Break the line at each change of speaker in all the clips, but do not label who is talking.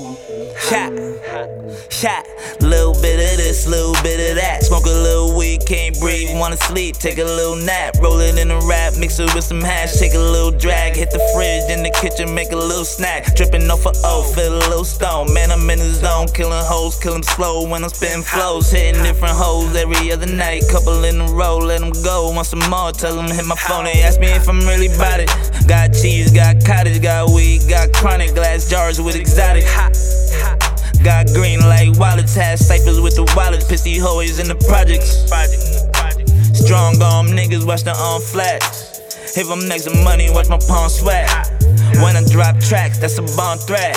Shot, shot, little bit of this, little bit of that. Smoke a little weed, can't breathe, wanna sleep, take a little nap. Roll it in a wrap, mix it with some hash, take a little drag. Hit the fridge in the kitchen, make a little snack. Dripping off a O, feel a little stone. Man, I'm in the zone, killing hoes, kill them slow when I'm spitting flows. Hitting different hoes every other night, couple in a row, let them go. Want some more, tell them hit my phone. They ask me if I'm really bout it. Got cheese, got cottage, got weed, got chronic, glass jars with exotic. Got green like wallets, had ciphers with the wallets, pissy hoes in the projects. Strong arm niggas, watch the arm flash. If I'm next to money, watch my palm sweat. When I drop tracks, that's a bomb threat.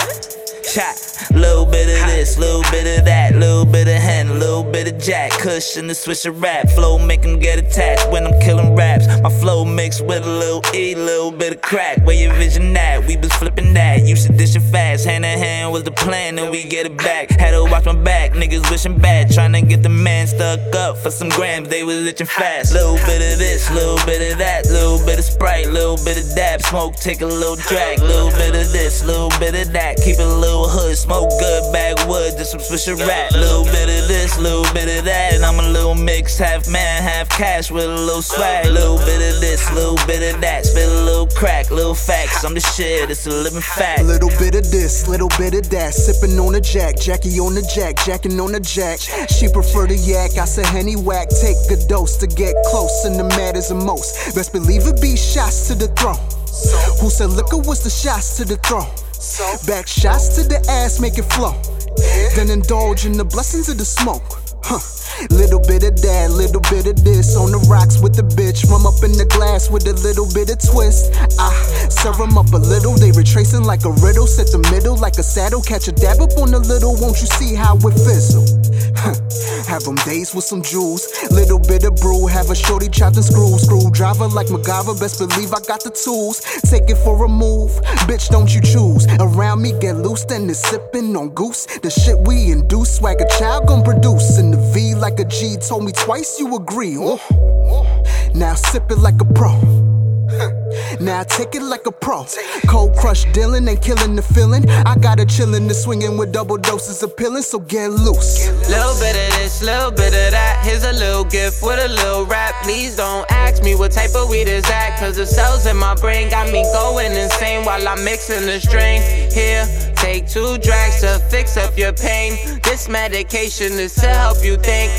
Shot, little bit of this, little bit of that, little bit of hen, little bit of jack. Kush in the switch of rap, flow make 'em get attached when I'm killing raps. My flow mixed with a little E, little bit of crack. Where your vision at? We was flipping that. Used to dish it fast, hand in hand was the plan, and we get it back. Had to watch my back, niggas wishing bad, trying to get the man stuck up for some grams. They was itching fast. Little bit of this, little bit of that, little bit of sprite, little bit of dab, smoke, take a little drag. Little bit of this, little bit of that, keep it a little hood, smoke good, bag wood, just some swisher rap. Little bit of this, little bit of that, and I'm a little mix, half man, half cash with a little swag. Little bit of this, little bit of that, spit a little crack, little facts. I'm the shit, it's a living fact.
Little bit of this, little bit of that. Sipping on a jack, Jackie on the jack, jacking on the jack. She prefer the yak, I said henny whack. Take a dose to get close, and the matters the most. Best believe it be shots to the throne. Who said liquor was the shots to the throne? Back shots to the ass, make it flow. Then indulge in the blessings of the smoke. Huh. Little bit of that, little bit of this. On the rocks with the bitch. Rum up in the glass with a little bit of twist. I serve 'em up a little. They retracing like a riddle. Set the middle like a saddle. Catch a dab up on a little. Won't you see how it fizzle? Huh. Have 'em days with some jewels. Little bit of brew. Have a shorty chopped and screw. Screwdriver like MacGyver. Best believe I got the tools. Take it for a move. Bitch, don't you choose. Around me, get loose. Then it's sipping on goose. The shit we induce. Swag a child gon' produce. In the V like a G. Told me twice you agree. Oh. Now sip it like a pro. Now take it like a pro. Cold crush dealing and killing the feeling. I got a chillin' the swinging with double doses of pillin', so get loose.
Little bit of this, little bit of that. Here's a little gift with a little rap. Please don't ask me what type of weed is that. Cause the cells in my brain got me going insane while I'm mixing the strain. Here, take two drags to fix up your pain. This medication is to help you think.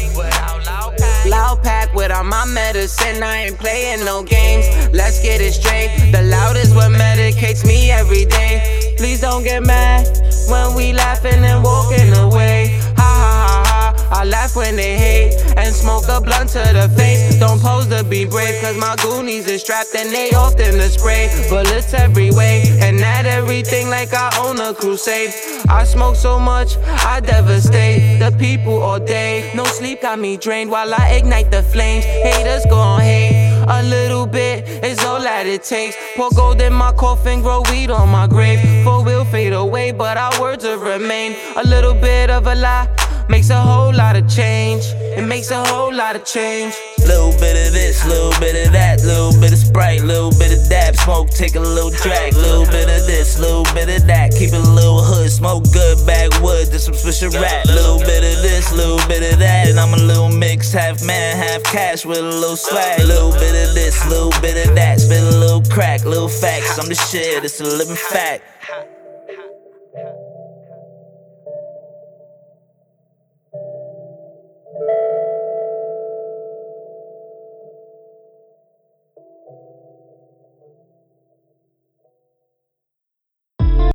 Loud pack without my medicine. I ain't playing no games. Let's get it straight. The loud is what medicates me every day. Please don't get mad when we laughing and walking away. Ha ha ha ha. I laugh when they hate and smoke a blunt to the face. Don't to be brave, cause my goonies is strapped and they often to spray. Bullets every way, and not everything like I own a crusade. I smoke so much, I devastate the people all day. No sleep got me drained while I ignite the flames. Haters gon' hate. A little bit is all that it takes. Pour gold in my coffin, grow weed on my grave. For will fade away, but our words will remain. A little bit of a lie makes a whole lot of change. It makes a whole lot of change.
Little bit of this, little bit of that, little bit of sprite, little bit of dab, smoke, take a little drag, little bit of this, little bit of that, keep it a little hood, smoke good, wood, just some swisher rap, little bit of this, little bit of that, and I'm a little mix, half man, half cash with a little swag, little bit of this, little bit of that, spit a little crack, little facts, I'm the shit, it's a living fact.